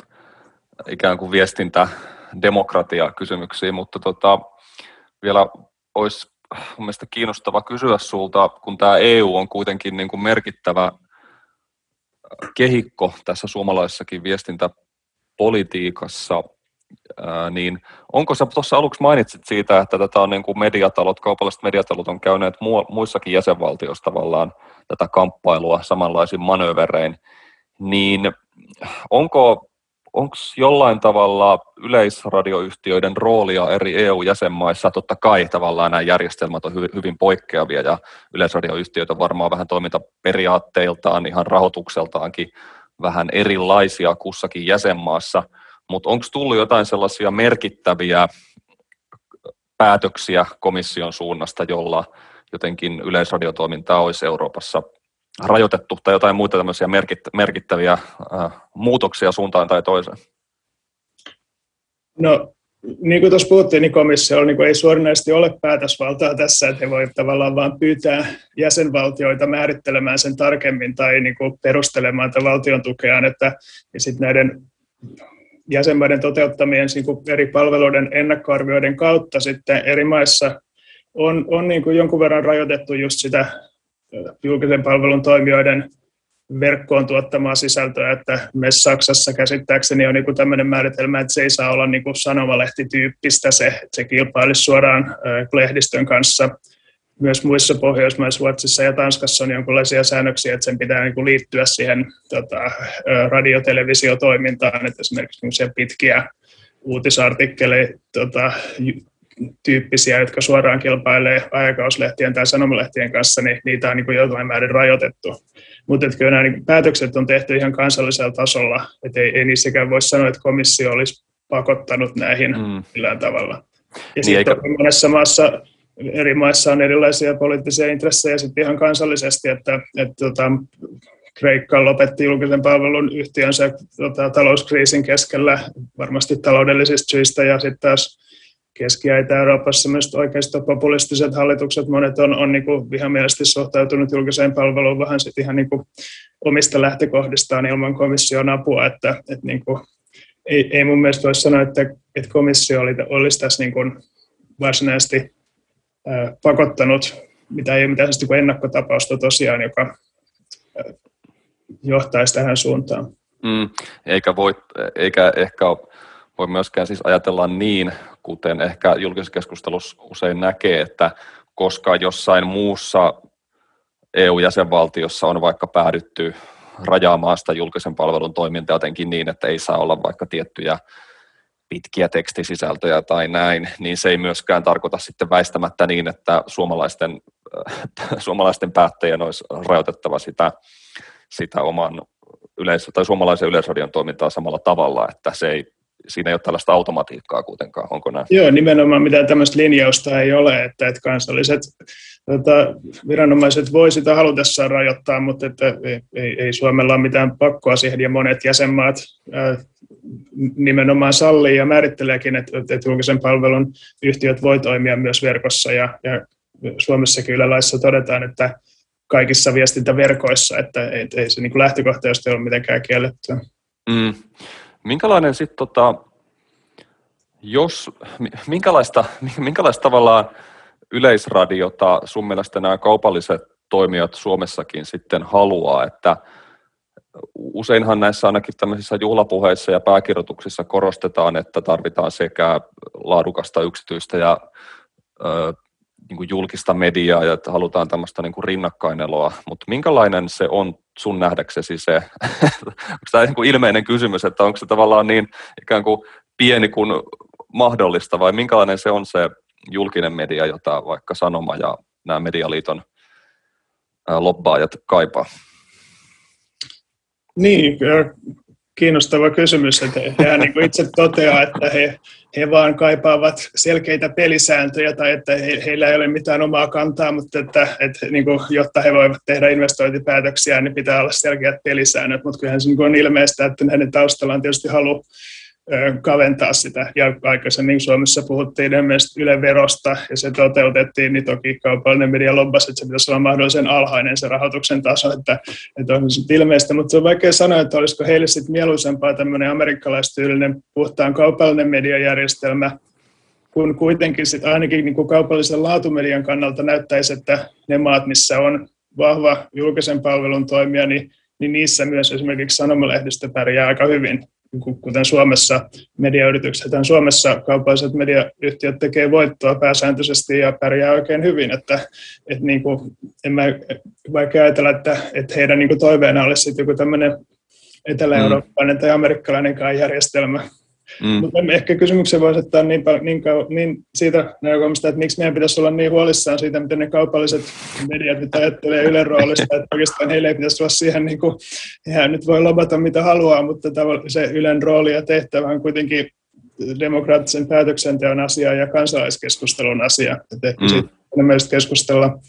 ikään kuin viestintä, demokratia kysymyksiin, mutta tota, vielä olisi mun mielestä kiinnostava kysyä sulta, kun tämä EU on kuitenkin niin kuin merkittävä kehikko tässä suomalaisessakin viestintäpolitiikassa, niin onko se tuossa aluksi mainitsit siitä, että tätä on niin kuin mediatalot, kaupalliset mediatalot on käyneet muissakin jäsenvaltioissa tavallaan tätä kamppailua samanlaisin manöverein, niin onko onko jollain tavalla yleisradioyhtiöiden roolia eri EU-jäsenmaissa, totta kai tavallaan nämä järjestelmät on hyvin poikkeavia ja yleisradioyhtiöt on varmaan vähän toimintaperiaatteiltaan, ihan rahoitukseltaankin vähän erilaisia kussakin jäsenmaassa, mutta onko tullut jotain sellaisia merkittäviä päätöksiä komission suunnasta, jolla jotenkin yleisradiotoimintaa olisi Euroopassa rajoitettu tai jotain muita tämmöisiä merkittäviä äh, muutoksia suuntaan tai toiseen? No, niin kuin tuossa puhuttiin, niin komissio niin ei suoranaisesti ole päätösvaltaa tässä, että he voivat tavallaan vain pyytää jäsenvaltioita määrittelemään sen tarkemmin tai niin kuin perustelemaan tätä valtion tukeaan, että ja sitten näiden jäsenmaiden toteuttamien niin kuin eri palveluiden ennakkoarvioiden kautta sitten eri maissa on, on niin kuin jonkun verran rajoitettu just sitä julkisen palvelun toimijoiden verkkoon tuottamaa sisältöä, että me Saksassa käsittääkseni on niin tämmöinen määritelmä, että se ei saa olla niin sanomalehtityyppistä se, että se kilpailisi suoraan lehdistön kanssa. Myös muissa Pohjoismaissa, Ruotsissa ja Tanskassa on jonkinlaisia säännöksiä, että sen pitää niin liittyä siihen tota, radiotelevisiotoimintaan, että esimerkiksi pitkiä uutisartikkeleita tota, tyyppisiä, jotka suoraan kilpailee aikakauslehtien tai sanomalehtien kanssa, niin niitä on niin kuin jotain määrin rajoitettu. Mutta kyllä nämä niin päätökset on tehty ihan kansallisella tasolla, että ei, ei niissäkään voi sanoa, että komissio olisi pakottanut näihin mm. millään tavalla. Ja niin sitten eikä... monessa maassa, eri maissa on erilaisia poliittisia intressejä sitten ihan kansallisesti, että, että tota, Kreikka lopetti julkisen palvelun yhtiönsä tota, talouskriisin keskellä varmasti taloudellisista syistä ja sitten taas Keski- ja Itä-Euroopassa myös oikeisto-populistiset hallitukset, monet on, on niin kuin vihamielisesti suhtautunut julkiseen palveluun vähän sit ihan niin kuin omista lähtökohdistaan ilman komission apua, että, että niin kuin, ei, ei mun mielestä voi sanoa, että, että komissio oli, olisi tässä niin kuin varsinaisesti ää, pakottanut, mitä ei ole mitään niin ennakkotapausta tosiaan, joka ää, johtaisi tähän suuntaan. Mm, eikä, voi, eikä ehkä voi myöskään siis ajatella niin, kuten ehkä julkisessa keskustelussa usein näkee, että koska jossain muussa EU-jäsenvaltiossa on vaikka päädytty rajaamaan sitä julkisen palvelun toimintaa jotenkin niin, että ei saa olla vaikka tiettyjä pitkiä tekstisisältöjä tai näin, niin se ei myöskään tarkoita sitten väistämättä niin, että suomalaisten, suomalaisten päättäjien olisi rajoitettava sitä, sitä oman yleis- tai suomalaisen yleisradion toimintaa samalla tavalla, että se ei siinä ei ole tällaista automatiikkaa kuitenkaan, onko näin? Joo, nimenomaan mitään tämmöistä linjausta ei ole, että, että kansalliset tota, viranomaiset voi sitä halutessaan rajoittaa, mutta että ei, ei, ei Suomella ole mitään pakkoa siihen, ja monet jäsenmaat ää, nimenomaan sallii ja määritteleekin, että, että julkisen palvelun yhtiöt voi toimia myös verkossa, ja, ja Suomessa kyllä laissa todetaan, että kaikissa viestintäverkoissa, että ei, ei se niin lähtökohtaisesti ole mitenkään kiellettyä. Mm. Minkälainen sitten, tota, jos, minkälaista, minkälaista tavallaan yleisradiota sun mielestä nämä kaupalliset toimijat Suomessakin sitten haluaa, että useinhan näissä ainakin tämmöisissä juhlapuheissa ja pääkirjoituksissa korostetaan, että tarvitaan sekä laadukasta yksityistä ja niin kuin julkista mediaa ja että halutaan tämmöistä niin kuin rinnakkaineloa, mutta minkälainen se on sun nähdäksesi se, onko tämä niin kuin ilmeinen kysymys, että onko se tavallaan niin ikään kuin pieni kuin mahdollista? Vai minkälainen se on se julkinen media, jota vaikka Sanoma ja nämä Medialiiton lobbaajat kaipaa? Niin, kiinnostava kysymys, että he niin itse toteaa, että he, he vaan kaipaavat selkeitä pelisääntöjä tai että he, heillä ei ole mitään omaa kantaa, mutta että, että niin kuin, jotta he voivat tehdä investointipäätöksiä, niin pitää olla selkeät pelisäännöt, mutta kyllähän se niin on ilmeistä, että näiden taustalla on tietysti halu kaventaa sitä. Ja aikaisemmin Suomessa puhuttiin ilmeisesti Yle verosta ja se toteutettiin, niin toki kaupallinen media lobbasi, että se pitäisi olla mahdollisen alhainen se rahoituksen taso, että, että on se ilmeistä, mutta se on vaikea sanoa, että olisiko heille sitten mieluisempaa tämmöinen amerikkalaistyylinen puhtaan kaupallinen mediajärjestelmä, kun kuitenkin sit ainakin niin kuin kaupallisen laatumedian kannalta näyttäisi, että ne maat, missä on vahva julkisen palvelun toimija, niin, niin niissä myös esimerkiksi sanomalehdistö pärjää aika hyvin kuten Suomessa mediayritykset, Suomessa kaupalliset mediayhtiöt tekee voittoa pääsääntöisesti ja pärjää oikein hyvin, että, että niin kuin, en mä vaikka ajatella, että, että heidän niin kuin toiveena olisi joku tämmöinen etelä-eurooppalainen mm. tai amerikkalainenkaan järjestelmä, Mm. Mutta ehkä kysymyksen voisi ottaa niin, niin, niin siitä näkökulmasta, että miksi meidän pitäisi olla niin huolissaan siitä, miten ne kaupalliset mediat mitä ajattelee Ylen roolista, että oikeastaan heille ei pitäisi olla siihen, niin kuin, ihan nyt voi lobata mitä haluaa, mutta se Ylen rooli ja tehtävä on kuitenkin demokraattisen päätöksenteon asia ja kansalaiskeskustelun asia. Että ehkä mm. siitä keskustella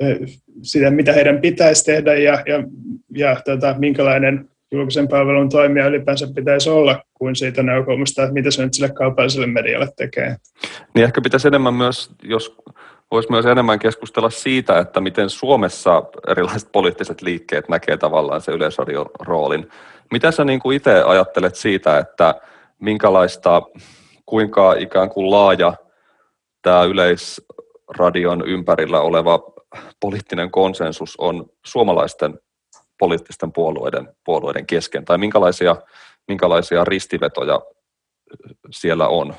eh, siitä, mitä heidän pitäisi tehdä ja, ja, ja tota, minkälainen julkisen palvelun toimija ylipäänsä pitäisi olla kuin siitä näkökulmasta, että mitä se nyt sille kaupalliselle medialle tekee. Niin ehkä pitäisi enemmän myös, jos voisi myös enemmän keskustella siitä, että miten Suomessa erilaiset poliittiset liikkeet näkee tavallaan se yleisradion roolin. Mitä sä niin kuin itse ajattelet siitä, että minkälaista, kuinka ikään kuin laaja tämä yleisradion ympärillä oleva poliittinen konsensus on suomalaisten poliittisten puolueiden, puolueiden kesken, tai minkälaisia, minkälaisia ristivetoja siellä on?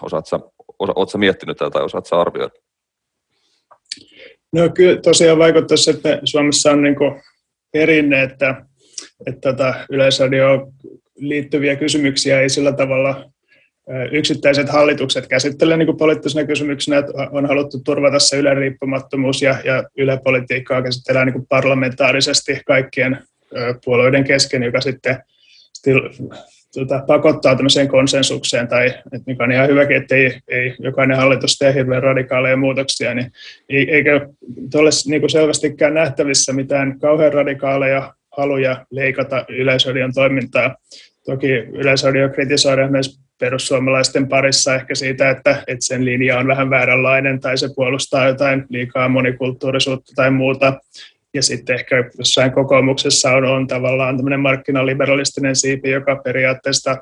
Oletko miettinyt tätä tai osaatko arvioida? No kyllä tosiaan vaikuttaisi, että Suomessa on niin perinne, että, että tota yleisradioon liittyviä kysymyksiä ei sillä tavalla yksittäiset hallitukset käsittelee niin poliittisena kysymyksenä, että on haluttu turvata se Ylen riippumattomuus ja, ja Yle-politiikkaa käsitellään niin parlamentaarisesti kaikkien puolueiden kesken, joka sitten tuota, pakottaa tämmöiseen konsensukseen, tai että mikä on ihan hyväkin, että ei, ei jokainen hallitus tee hirveän radikaaleja muutoksia, niin eikö ole niin selvästikään nähtävissä mitään kauhean radikaaleja haluja leikata yleisradion toimintaa. Toki yleisradio kritisoidaan myös perussuomalaisten parissa ehkä siitä, että, että sen linja on vähän vääränlainen tai se puolustaa jotain liikaa monikulttuurisuutta tai muuta ja sitten ehkä jossain kokoomuksessa on, on tavallaan tämmöinen markkinaliberalistinen siipi, joka periaatteessa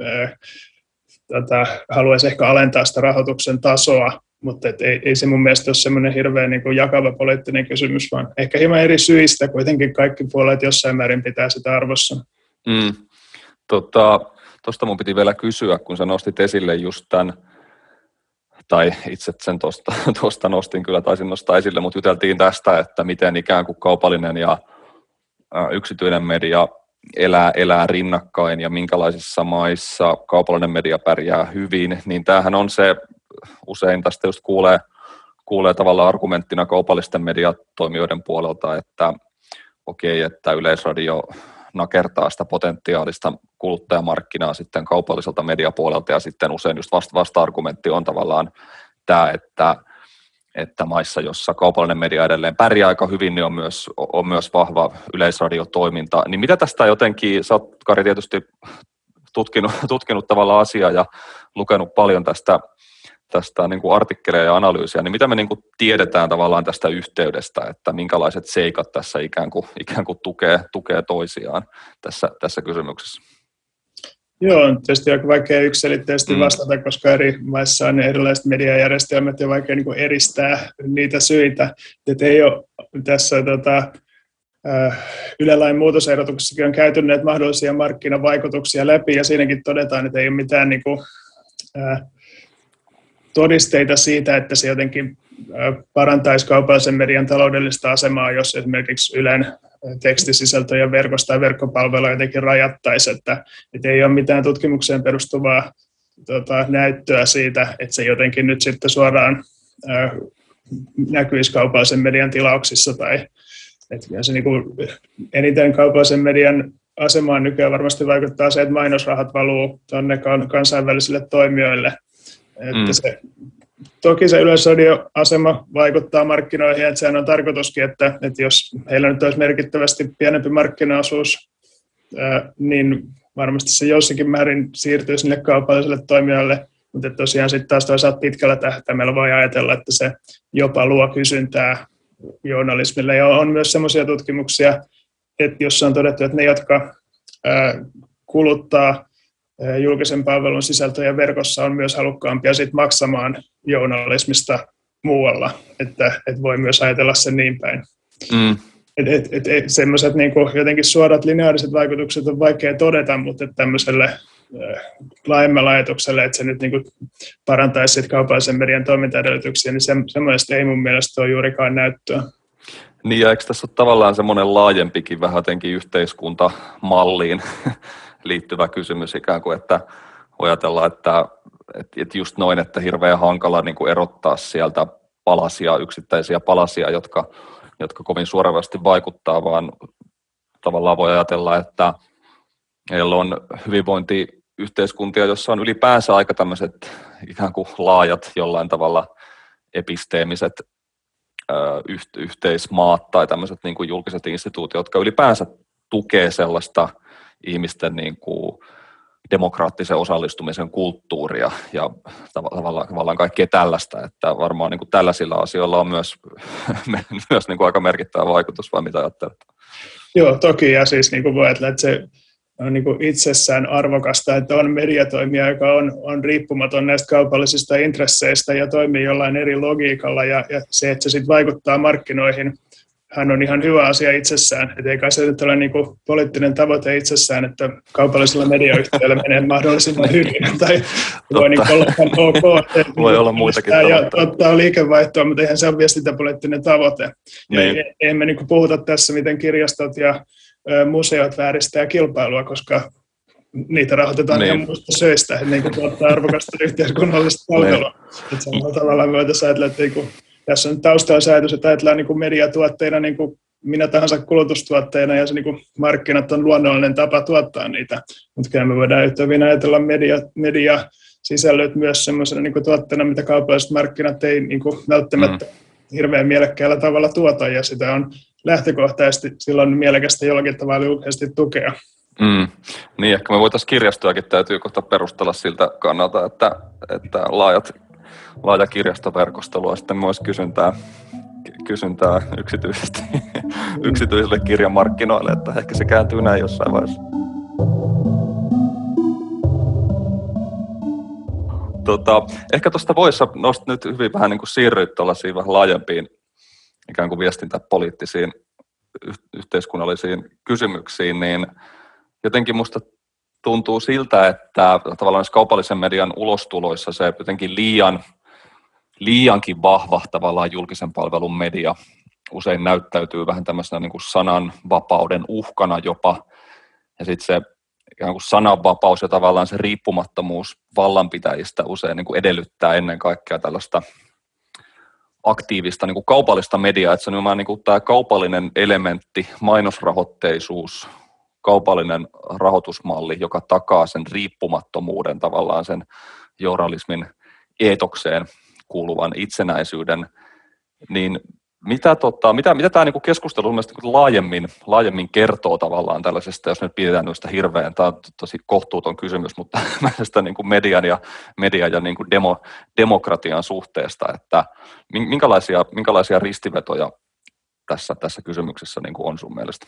ää, tätä, haluaisi ehkä alentaa sitä rahoituksen tasoa, mutta et ei, ei se mun mielestä ole semmoinen hirveän niin kuin jakava poliittinen kysymys, vaan ehkä hieman eri syistä kuitenkin kaikki puolet jossain määrin pitää sitä arvossa. Mm. Tota, Tuosta mun piti vielä kysyä, kun sä nostit esille just tämän tai itse sen tuosta nostin kyllä, taisin nostaa esille, mutta juteltiin tästä, että miten ikään kuin kaupallinen ja yksityinen media elää, elää rinnakkain ja minkälaisissa maissa kaupallinen media pärjää hyvin, niin tämähän on se, usein tästä just kuulee, kuulee tavallaan argumenttina kaupallisten mediatoimijoiden puolelta, että okei, okay, että Yleisradio nakertaa sitä potentiaalista kuluttajamarkkinaa sitten kaupalliselta mediapuolelta ja sitten usein just vasta, vasta-argumentti on tavallaan tämä, että, että maissa, jossa kaupallinen media edelleen pärjää aika hyvin, niin on myös, on myös vahva yleisradiotoiminta. Niin mitä tästä jotenkin, sä oot Kari tietysti tutkinut, tutkinut tavallaan asiaa ja lukenut paljon tästä tästä niin kuin artikkeleja ja analyysiä, niin mitä me niin kuin tiedetään tavallaan tästä yhteydestä, että minkälaiset seikat tässä ikään kuin, ikään kuin tukee, tukee toisiaan tässä, tässä kysymyksessä? Joo, on tietysti aika vaikea yksilitteisesti mm. vastata, koska eri maissa on erilaiset mediajärjestelmät ja vaikea niin eristää niitä syitä. Että ei ole tässä tota, Yle-lain muutosehdotuksessakin on käyty näitä mahdollisia markkinavaikutuksia läpi ja siinäkin todetaan, että ei ole mitään niin kuin, äh, todisteita siitä, että se jotenkin parantaisi kaupallisen median taloudellista asemaa, jos esimerkiksi Ylen tekstisisältöjä verkosta tai verkkopalveluja jotenkin rajattaisiin, että, että ei ole mitään tutkimukseen perustuvaa tota, näyttöä siitä, että se jotenkin nyt sitten suoraan ää, näkyisi kaupallisen median tilauksissa tai että se niin kuin, eniten kaupallisen median asemaan nykyään varmasti vaikuttaa se, että mainosrahat valuu tuonne kansainvälisille toimijoille. Että mm. se, toki se yleisradioasema vaikuttaa markkinoihin, että sehän on tarkoituskin, että, että jos heillä nyt olisi merkittävästi pienempi markkinaosuus, niin varmasti se jossakin määrin siirtyy sinne kaupalliselle toimijalle, mutta tosiaan sitten taas toisaalta pitkällä tähtäimellä voi ajatella, että se jopa luo kysyntää journalismille. Ja on myös sellaisia tutkimuksia, että jossa on todettu, että ne, jotka kuluttaa julkisen palvelun sisältöjä verkossa, on myös halukkaampia sit maksamaan journalismista muualla, että, että voi myös ajatella sen niin päin. Mm. Et, et, et, et, semmoiset niin jotenkin suorat lineaariset vaikutukset on vaikea todeta, mutta tämmöiselle laajemmalle ajatukselle, että se nyt niin kuin parantaisi sit kaupallisen median toimintaedellytyksiä, niin se, semmoista ei mun mielestä ole juurikaan näyttöä. Niin ja eikö tässä ole tavallaan semmoinen laajempikin vähän jotenkin yhteiskuntamalliin liittyvä kysymys ikään kuin, että ajatellaan, että, että just noin, että hirveän hankala niin kuin erottaa sieltä palasia, yksittäisiä palasia, jotka, jotka kovin suoravasti vaikuttaa, vaan tavallaan voi ajatella, että meillä on hyvinvointiyhteiskuntia, jossa on ylipäänsä aika tämmöiset ikään kuin laajat jollain tavalla episteemiset yhteismaat tai tämmöiset niin kuin julkiset instituutiot, jotka ylipäänsä tukee sellaista ihmisten niin kuin demokraattisen osallistumisen kulttuuria ja tavallaan, tavallaan kaikkea tällaista, että varmaan niin kuin tällaisilla asioilla on myös, myös niin kuin aika merkittävä vaikutus, vai mitä ajattelet? Joo, toki, ja siis niin kuin voi ajatella, että se on niin kuin itsessään arvokasta, että on mediatoimija, joka on, on riippumaton näistä kaupallisista intresseistä ja toimii jollain eri logiikalla ja, ja se, että se sitten vaikuttaa markkinoihin, hän on ihan hyvä asia itsessään. Et eikä se nyt ole niin kuin poliittinen tavoite itsessään, että kaupallisella mediayhtiöllä menee mahdollisimman hyvin. tai voi niin olla ok. Että voi niin olla muitakin ja ottaa liikevaihtoa, mutta eihän se ole viestintäpoliittinen tavoite. Niin. Ja emme niin kuin puhuta tässä, miten kirjastot ja museot vääristää kilpailua, koska niitä rahoitetaan niin. ihan muista syistä, niin kuin tuottaa arvokasta yhteiskunnallista palvelua. Niin. Samalla tavalla voitaisiin ajatella, että niin kuin, tässä on taustalla säätys, että ajatellaan niin kuin mediatuotteina niin kuin minä tahansa kulutustuotteina ja se niin kuin markkinat on luonnollinen tapa tuottaa niitä. Mutta kyllä me voidaan yhtä hyvin ajatella media, media sisällöt myös sellaisena niin kuin tuotteena, mitä kaupalliset markkinat ei niin kuin välttämättä mm. hirveän mielekkäällä tavalla tuota ja sitä on lähtökohtaisesti silloin mielekästä jollakin tavalla julkisesti tukea. Mm. Niin, ehkä me voitaisiin kirjastoakin täytyy kohta perustella siltä kannalta, että, että laajat, laaja kirjastoverkosto luo sitten myös kysyntää, kysyntää yksityisesti, yksityisille kirjamarkkinoille, että ehkä se kääntyy näin jossain vaiheessa. Tota, ehkä tuosta voisi nostaa nyt hyvin vähän niin kuin siirryt vähän laajempiin ikään kuin viestintäpoliittisiin yhteiskunnallisiin kysymyksiin, niin jotenkin musta tuntuu siltä, että tavallaan kaupallisen median ulostuloissa se jotenkin liian, liiankin vahva tavallaan julkisen palvelun media. Usein näyttäytyy vähän tämmöisenä niin kuin sananvapauden uhkana jopa, ja sitten se ikään kuin sananvapaus ja tavallaan se riippumattomuus vallanpitäjistä usein niin kuin edellyttää ennen kaikkea tällaista aktiivista niin kuin kaupallista mediaa, että se on niin kuin tämä kaupallinen elementti, mainosrahoitteisuus, kaupallinen rahoitusmalli, joka takaa sen riippumattomuuden tavallaan sen journalismin eetokseen kuuluvan itsenäisyyden, niin mitä, tota, mitä, mitä tämä niinku keskustelu niinku laajemmin, laajemmin kertoo tavallaan tällaisesta, jos nyt pidetään noista hirveän, tämä on tosi kohtuuton kysymys, mutta tästä niinku median ja, median ja niinku demo, demokratian suhteesta, että minkälaisia, minkälaisia ristivetoja tässä, tässä kysymyksessä niinku on sun mielestä?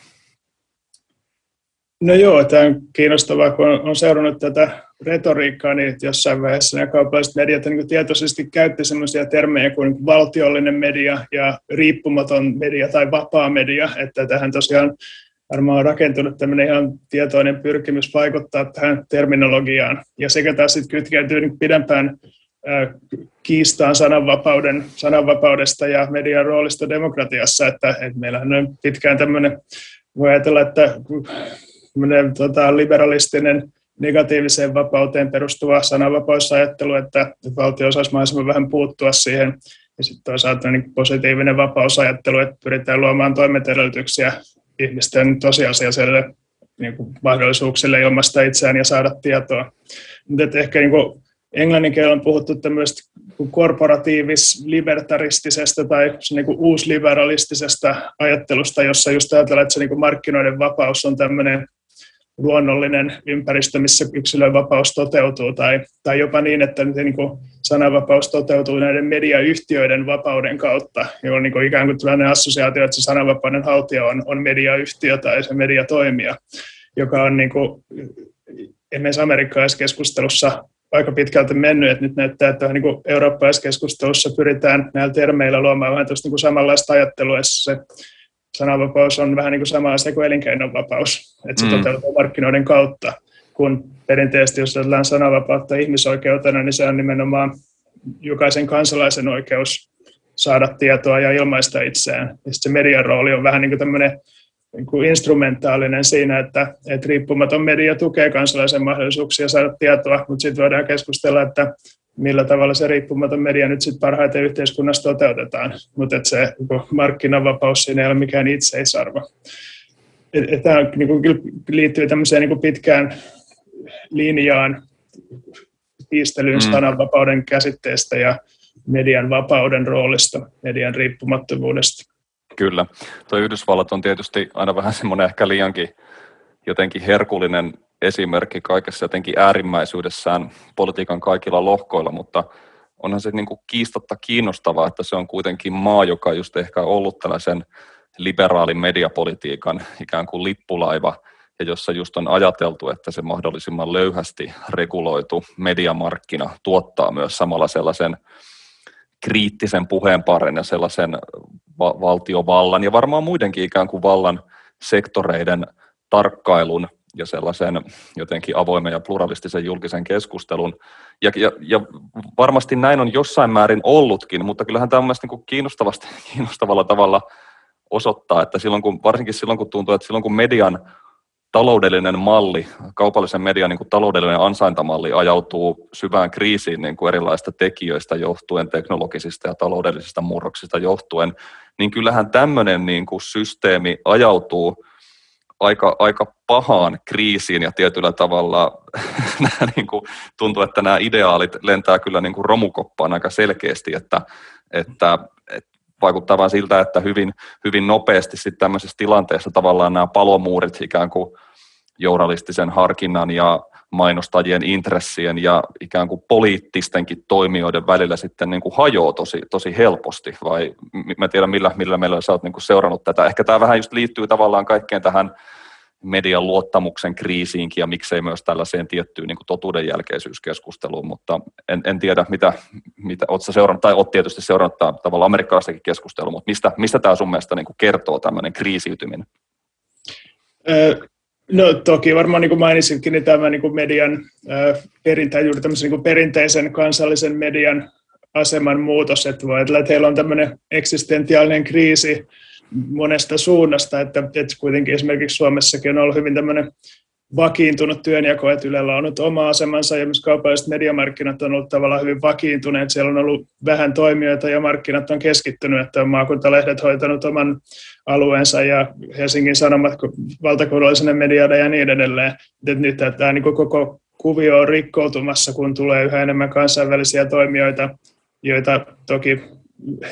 No joo, tämä on kiinnostavaa, kun on seurannut tätä retoriikkaa, niin jossain vaiheessa nämä kaupalliset mediat niin tietoisesti käytti sellaisia termejä kuin valtiollinen media ja riippumaton media tai vapaa media, että tähän tosiaan varmaan on rakentunut tämmöinen ihan tietoinen pyrkimys vaikuttaa tähän terminologiaan. Ja sekä taas sitten kytkeytyy niin pidempään kiistaan sananvapauden, sananvapaudesta ja median roolista demokratiassa, että, että meillähän on pitkään tämmöinen, voi ajatella, että tota, liberalistinen negatiiviseen vapauteen perustuva sananvapausajattelu, että valtio osaisi mahdollisimman vähän puuttua siihen. Ja sitten toisaalta niin positiivinen vapausajattelu, että pyritään luomaan toimintaedellytyksiä ihmisten tosiasialliselle niin kuin mahdollisuuksille ilmaista itseään ja saada tietoa. Mutta ehkä niin englannin kielellä on puhuttu tämmöistä korporatiivis-libertaristisesta tai niin kuin uusliberalistisesta ajattelusta, jossa just ajatellaan, että se niin kuin markkinoiden vapaus on tämmöinen luonnollinen ympäristö, missä yksilön vapaus toteutuu, tai, tai jopa niin, että niin kuin sananvapaus toteutuu näiden mediayhtiöiden vapauden kautta, jolloin niin kuin ikään kuin tällainen assosiaatio, että se sananvapauden haltija on, on mediayhtiö tai se mediatoimija, joka on niin kuin, amerikkalaisessa keskustelussa aika pitkälti mennyt, että nyt näyttää, että niin eurooppalaisessa keskustelussa pyritään näillä termeillä luomaan vähän niin kuin samanlaista ajattelua, se sananvapaus on vähän niin kuin sama asia kuin elinkeinonvapaus, että se mm. toteutuu markkinoiden kautta, kun perinteisesti, jos ajatellaan sananvapautta ihmisoikeutena, niin se on nimenomaan jokaisen kansalaisen oikeus saada tietoa ja ilmaista itseään. Ja se median rooli on vähän niin kuin tämmöinen niin kuin instrumentaalinen siinä, että, että riippumaton media tukee kansalaisen mahdollisuuksia saada tietoa, mutta sitten voidaan keskustella, että millä tavalla se riippumaton media nyt sitten parhaiten yhteiskunnassa toteutetaan, mutta se niin markkinavapaus siinä ei ole mikään itseisarvo. Tämä niin kuin, liittyy tämmöiseen niin kuin pitkään linjaan piistelyyn mm. sananvapauden käsitteestä ja median vapauden roolista, median riippumattomuudesta. Kyllä. Tuo Yhdysvallat on tietysti aina vähän semmoinen ehkä liiankin jotenkin herkullinen esimerkki kaikessa jotenkin äärimmäisyydessään politiikan kaikilla lohkoilla, mutta onhan se niin kuin kiistatta kiinnostavaa, että se on kuitenkin maa, joka just ehkä ollut tällaisen liberaalin mediapolitiikan ikään kuin lippulaiva, ja jossa just on ajateltu, että se mahdollisimman löyhästi reguloitu mediamarkkina tuottaa myös samalla sellaisen kriittisen puheenparen ja sellaisen va- valtiovallan ja varmaan muidenkin ikään kuin vallan sektoreiden tarkkailun ja sellaisen jotenkin avoimen ja pluralistisen julkisen keskustelun. Ja, ja, ja varmasti näin on jossain määrin ollutkin, mutta kyllähän tämä on mielestäni niin kiinnostavasti, kiinnostavalla tavalla osoittaa, että silloin kun, varsinkin silloin kun tuntuu, että silloin kun median taloudellinen malli, kaupallisen median niin kuin taloudellinen ansaintamalli ajautuu syvään kriisiin niin kuin erilaisista tekijöistä johtuen, teknologisista ja taloudellisista murroksista johtuen, niin kyllähän tämmöinen niin kuin systeemi ajautuu aika, aika pahaan kriisiin ja tietyllä tavalla nämä, niin kuin, tuntuu, että nämä ideaalit lentää kyllä niin kuin romukoppaan aika selkeästi, että, että, että vaikuttaa vain siltä, että hyvin, hyvin nopeasti sitten tämmöisessä tilanteessa tavallaan nämä palomuurit ikään kuin journalistisen harkinnan ja mainostajien intressien ja ikään kuin poliittistenkin toimijoiden välillä sitten niin kuin hajoaa tosi, tosi helposti, vai mä tiedän millä, millä meillä sä oot niin kuin seurannut tätä. Ehkä tämä vähän just liittyy tavallaan kaikkeen tähän median luottamuksen kriisiinkin ja miksei myös tällaiseen tiettyyn niin totuudenjälkeisyyskeskusteluun, mutta en, en tiedä, mitä, mitä oot seurannut, tai oot tietysti seurannut tämä tavallaan amerikkalaistakin keskustelua, mutta mistä, mistä tämä sun mielestä niin kuin kertoo tämmöinen kriisiytyminen? No toki varmaan niin kuin mainitsitkin, niin tämä niin kuin median perintä, juuri tämmöisen niin kuin perinteisen kansallisen median aseman muutos, että voi ajatella, että heillä on tämmöinen eksistentiaalinen kriisi monesta suunnasta, että, että kuitenkin esimerkiksi Suomessakin on ollut hyvin tämmöinen vakiintunut työnjako, että Ylellä on nyt oma asemansa ja myös kaupalliset mediamarkkinat on ollut tavallaan hyvin vakiintuneet. Siellä on ollut vähän toimijoita ja markkinat on keskittynyt, että on maakuntalehdet hoitanut oman alueensa ja Helsingin Sanomat valtakunnallisena mediana ja niin edelleen. Et nyt tämä niin koko kuvio on rikkoutumassa, kun tulee yhä enemmän kansainvälisiä toimijoita, joita toki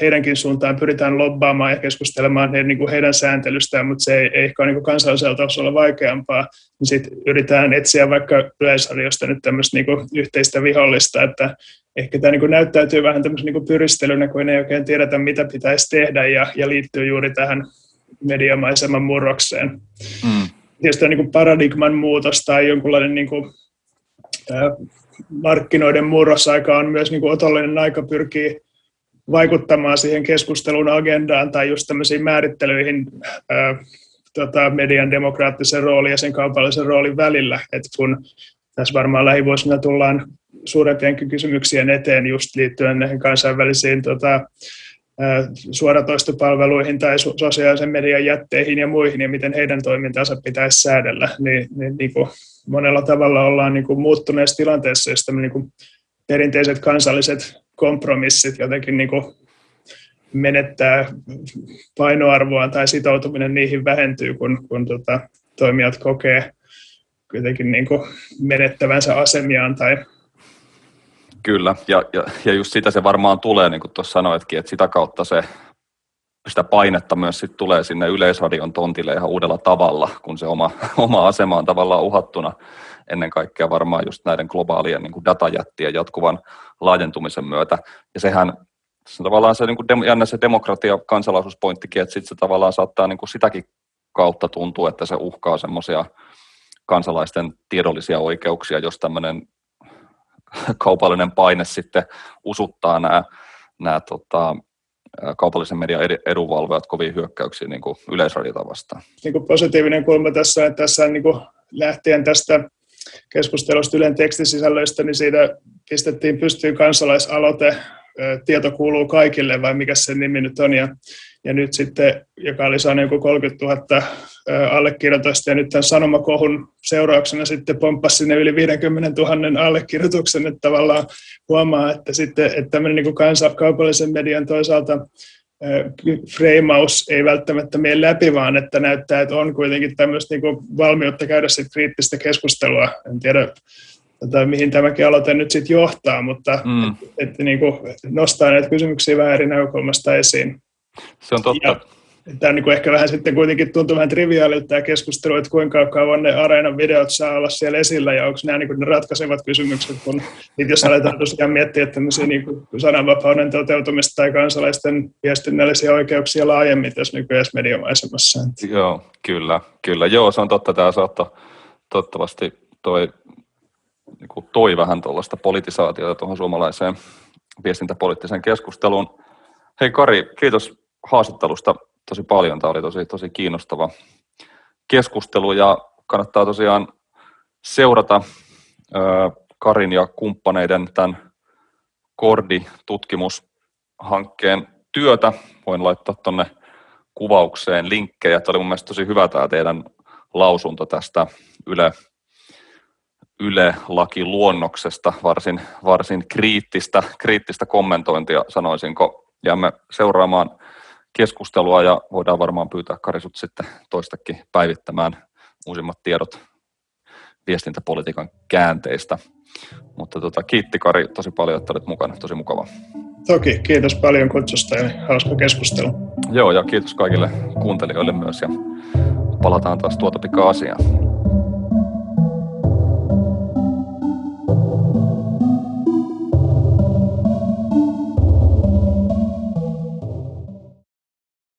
heidänkin suuntaan pyritään lobbaamaan ja keskustelemaan heidän, niin kuin heidän sääntelystään, mutta se ei, ei ehkä ole niin kansallisella tasolla vaikeampaa. Niin sitten yritetään etsiä vaikka yleisarjosta nyt tämmöistä niin kuin yhteistä vihollista, että ehkä tämä niin kuin näyttäytyy vähän tämmöisen niin pyristelynä, kun ei oikein tiedetä, mitä pitäisi tehdä ja, ja liittyy juuri tähän mediamaiseman murrokseen. Mm. Tietysti niin kuin paradigman muutos tai jonkunlainen niin kuin, markkinoiden murrosaika on myös niin kuin otollinen aika pyrkii vaikuttamaan siihen keskustelun agendaan tai just tämmöisiin määrittelyihin ää, tota, median demokraattisen roolin ja sen kaupallisen roolin välillä. Et kun tässä varmaan lähivuosina tullaan suurempien kysymyksien eteen just liittyen näihin kansainvälisiin tota, suoratoistopalveluihin tai sosiaalisen median jätteihin ja muihin ja miten heidän toimintansa pitäisi säädellä, niin, niin, niin kuin monella tavalla ollaan niin kuin muuttuneessa tilanteessa, josta niin kuin perinteiset kansalliset kompromissit jotenkin niin kuin menettää painoarvoa tai sitoutuminen niihin vähentyy, kun, kun tota, toimijat kokee kuitenkin niin kuin menettävänsä asemiaan tai Kyllä, ja, ja, ja just sitä se varmaan tulee, niin kuin tuossa sanoitkin, että sitä kautta se sitä painetta myös sit tulee sinne Yleisradion tontille ihan uudella tavalla, kun se oma, oma asema on tavallaan uhattuna ennen kaikkea varmaan just näiden globaalien niin kuin datajättien jatkuvan laajentumisen myötä. Ja sehän se on tavallaan se niin kuin jännä se demokratia kansalaisuuspointtikin, että sitten se tavallaan saattaa niin kuin sitäkin kautta tuntua, että se uhkaa semmoisia kansalaisten tiedollisia oikeuksia, jos tämmöinen kaupallinen paine sitten usuttaa nämä, nämä tota, kaupallisen median edunvalvojat kovin hyökkäyksiä niin yleisradiota vastaan. Niin kuin positiivinen kulma tässä on, että tässä niin kuin lähtien tästä keskustelusta Ylen tekstisisällöistä, niin siitä pistettiin pystyyn kansalaisaloite, tieto kuuluu kaikille, vai mikä se nimi nyt on, ja, ja nyt sitten, joka oli saanut joku 30 000 allekirjoitusta, ja nyt tämän sanomakohun seurauksena sitten pomppasi sinne yli 50 000 allekirjoituksen, että tavallaan huomaa, että sitten että tämmöinen niin kansa, kaupallisen median toisaalta freimaus ei välttämättä mene läpi, vaan että näyttää, että on kuitenkin tämmöistä niin valmiutta käydä sit kriittistä keskustelua. En tiedä, tota, mihin tämäkin aloite nyt sitten johtaa, mutta mm. että, että niin kuin nostaa näitä kysymyksiä vähän eri näkökulmasta esiin. Se on totta. Ja, Tämä on niin kuin ehkä vähän sitten kuitenkin tuntuu vähän triviaalilta tämä keskustelu, että kuinka kauan ne areenan videot saa olla siellä esillä ja onko nämä niin kuin ne ratkaisevat kysymykset, kun nyt jos aletaan tosiaan miettiä että niin kuin sananvapauden toteutumista tai kansalaisten viestinnällisiä oikeuksia laajemmin tässä nykyisessä mediamaisemassa. Joo, kyllä, kyllä. Joo, se on totta. Tämä saattaa toivottavasti toi, niin kuin toi vähän tuollaista politisaatiota tuohon suomalaiseen viestintäpoliittiseen keskusteluun. Hei Kari, kiitos haastattelusta tosi paljon. Tämä oli tosi, tosi kiinnostava keskustelu ja kannattaa tosiaan seurata Karin ja kumppaneiden tämän Kordi-tutkimushankkeen työtä. Voin laittaa tuonne kuvaukseen linkkejä. Tämä oli mun mielestä tosi hyvä tämä teidän lausunto tästä Yle, Yle-lakiluonnoksesta, varsin, varsin kriittistä, kriittistä kommentointia sanoisinko. Jäämme seuraamaan keskustelua ja voidaan varmaan pyytää Karisut sitten toistakin päivittämään uusimmat tiedot viestintäpolitiikan käänteistä. Mutta tota, kiitti Kari tosi paljon, että olit mukana. Tosi mukava. Toki, kiitos paljon kutsusta ja hauska keskustelu. Joo, ja kiitos kaikille kuuntelijoille myös ja palataan taas tuota pikaa asiaan.